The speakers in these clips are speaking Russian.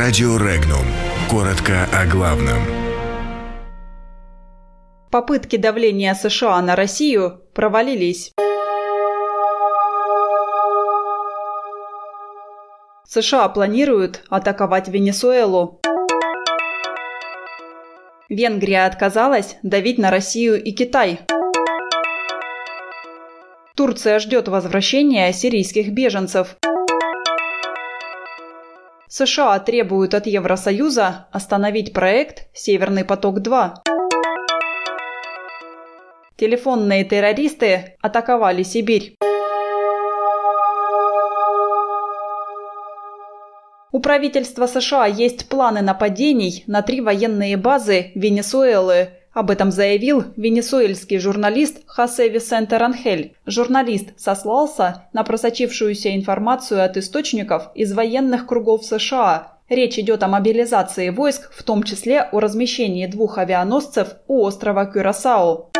Радио Регнум. Коротко о главном. Попытки давления США на Россию провалились. США планируют атаковать Венесуэлу. Венгрия отказалась давить на Россию и Китай. Турция ждет возвращения сирийских беженцев. США требуют от Евросоюза остановить проект «Северный поток-2». Телефонные террористы атаковали Сибирь. У правительства США есть планы нападений на три военные базы Венесуэлы. Об этом заявил венесуэльский журналист Хосе Висенте Ранхель. Журналист сослался на просочившуюся информацию от источников из военных кругов США. Речь идет о мобилизации войск, в том числе о размещении двух авианосцев у острова Кюрасао.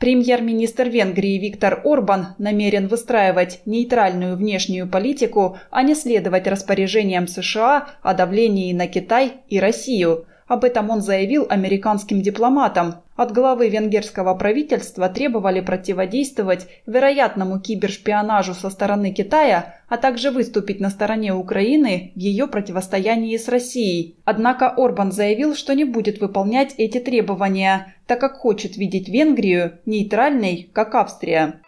Премьер-министр Венгрии Виктор Орбан намерен выстраивать нейтральную внешнюю политику, а не следовать распоряжениям США о давлении на Китай и Россию – об этом он заявил американским дипломатам. От главы венгерского правительства требовали противодействовать вероятному кибершпионажу со стороны Китая, а также выступить на стороне Украины в ее противостоянии с Россией. Однако Орбан заявил, что не будет выполнять эти требования, так как хочет видеть Венгрию нейтральной, как Австрия.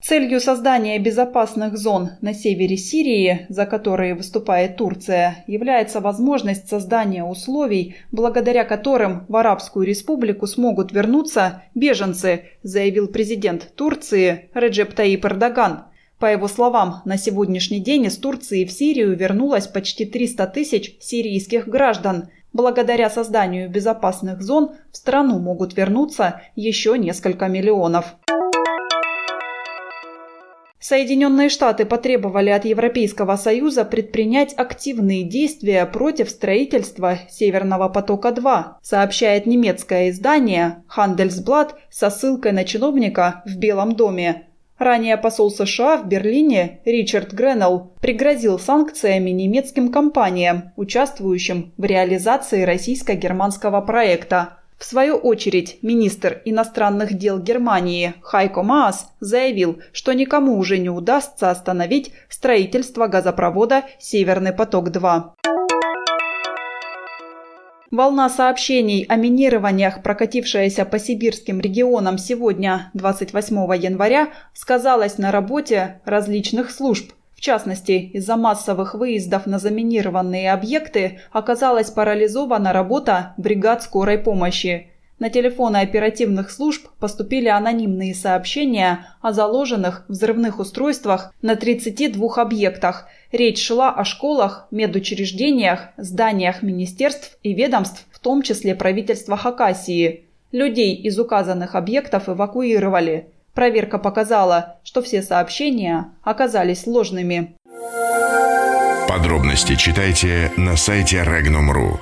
Целью создания безопасных зон на севере Сирии, за которые выступает Турция, является возможность создания условий, благодаря которым в Арабскую республику смогут вернуться беженцы, заявил президент Турции Реджеп Таип Эрдоган. По его словам, на сегодняшний день из Турции в Сирию вернулось почти 300 тысяч сирийских граждан. Благодаря созданию безопасных зон в страну могут вернуться еще несколько миллионов. Соединенные Штаты потребовали от Европейского Союза предпринять активные действия против строительства Северного потока-2, сообщает немецкое издание Handelsblatt со ссылкой на чиновника в Белом доме. Ранее посол США в Берлине Ричард Гренелл пригрозил санкциями немецким компаниям, участвующим в реализации российско-германского проекта. В свою очередь, министр иностранных дел Германии Хайко Маас заявил, что никому уже не удастся остановить строительство газопровода «Северный поток-2». Волна сообщений о минированиях, прокатившаяся по сибирским регионам сегодня, 28 января, сказалась на работе различных служб. В частности, из-за массовых выездов на заминированные объекты оказалась парализована работа бригад скорой помощи. На телефоны оперативных служб поступили анонимные сообщения о заложенных взрывных устройствах на 32 объектах. Речь шла о школах, медучреждениях, зданиях министерств и ведомств, в том числе правительства Хакасии. Людей из указанных объектов эвакуировали. Проверка показала, что все сообщения оказались ложными. Подробности читайте на сайте Regnum.ru.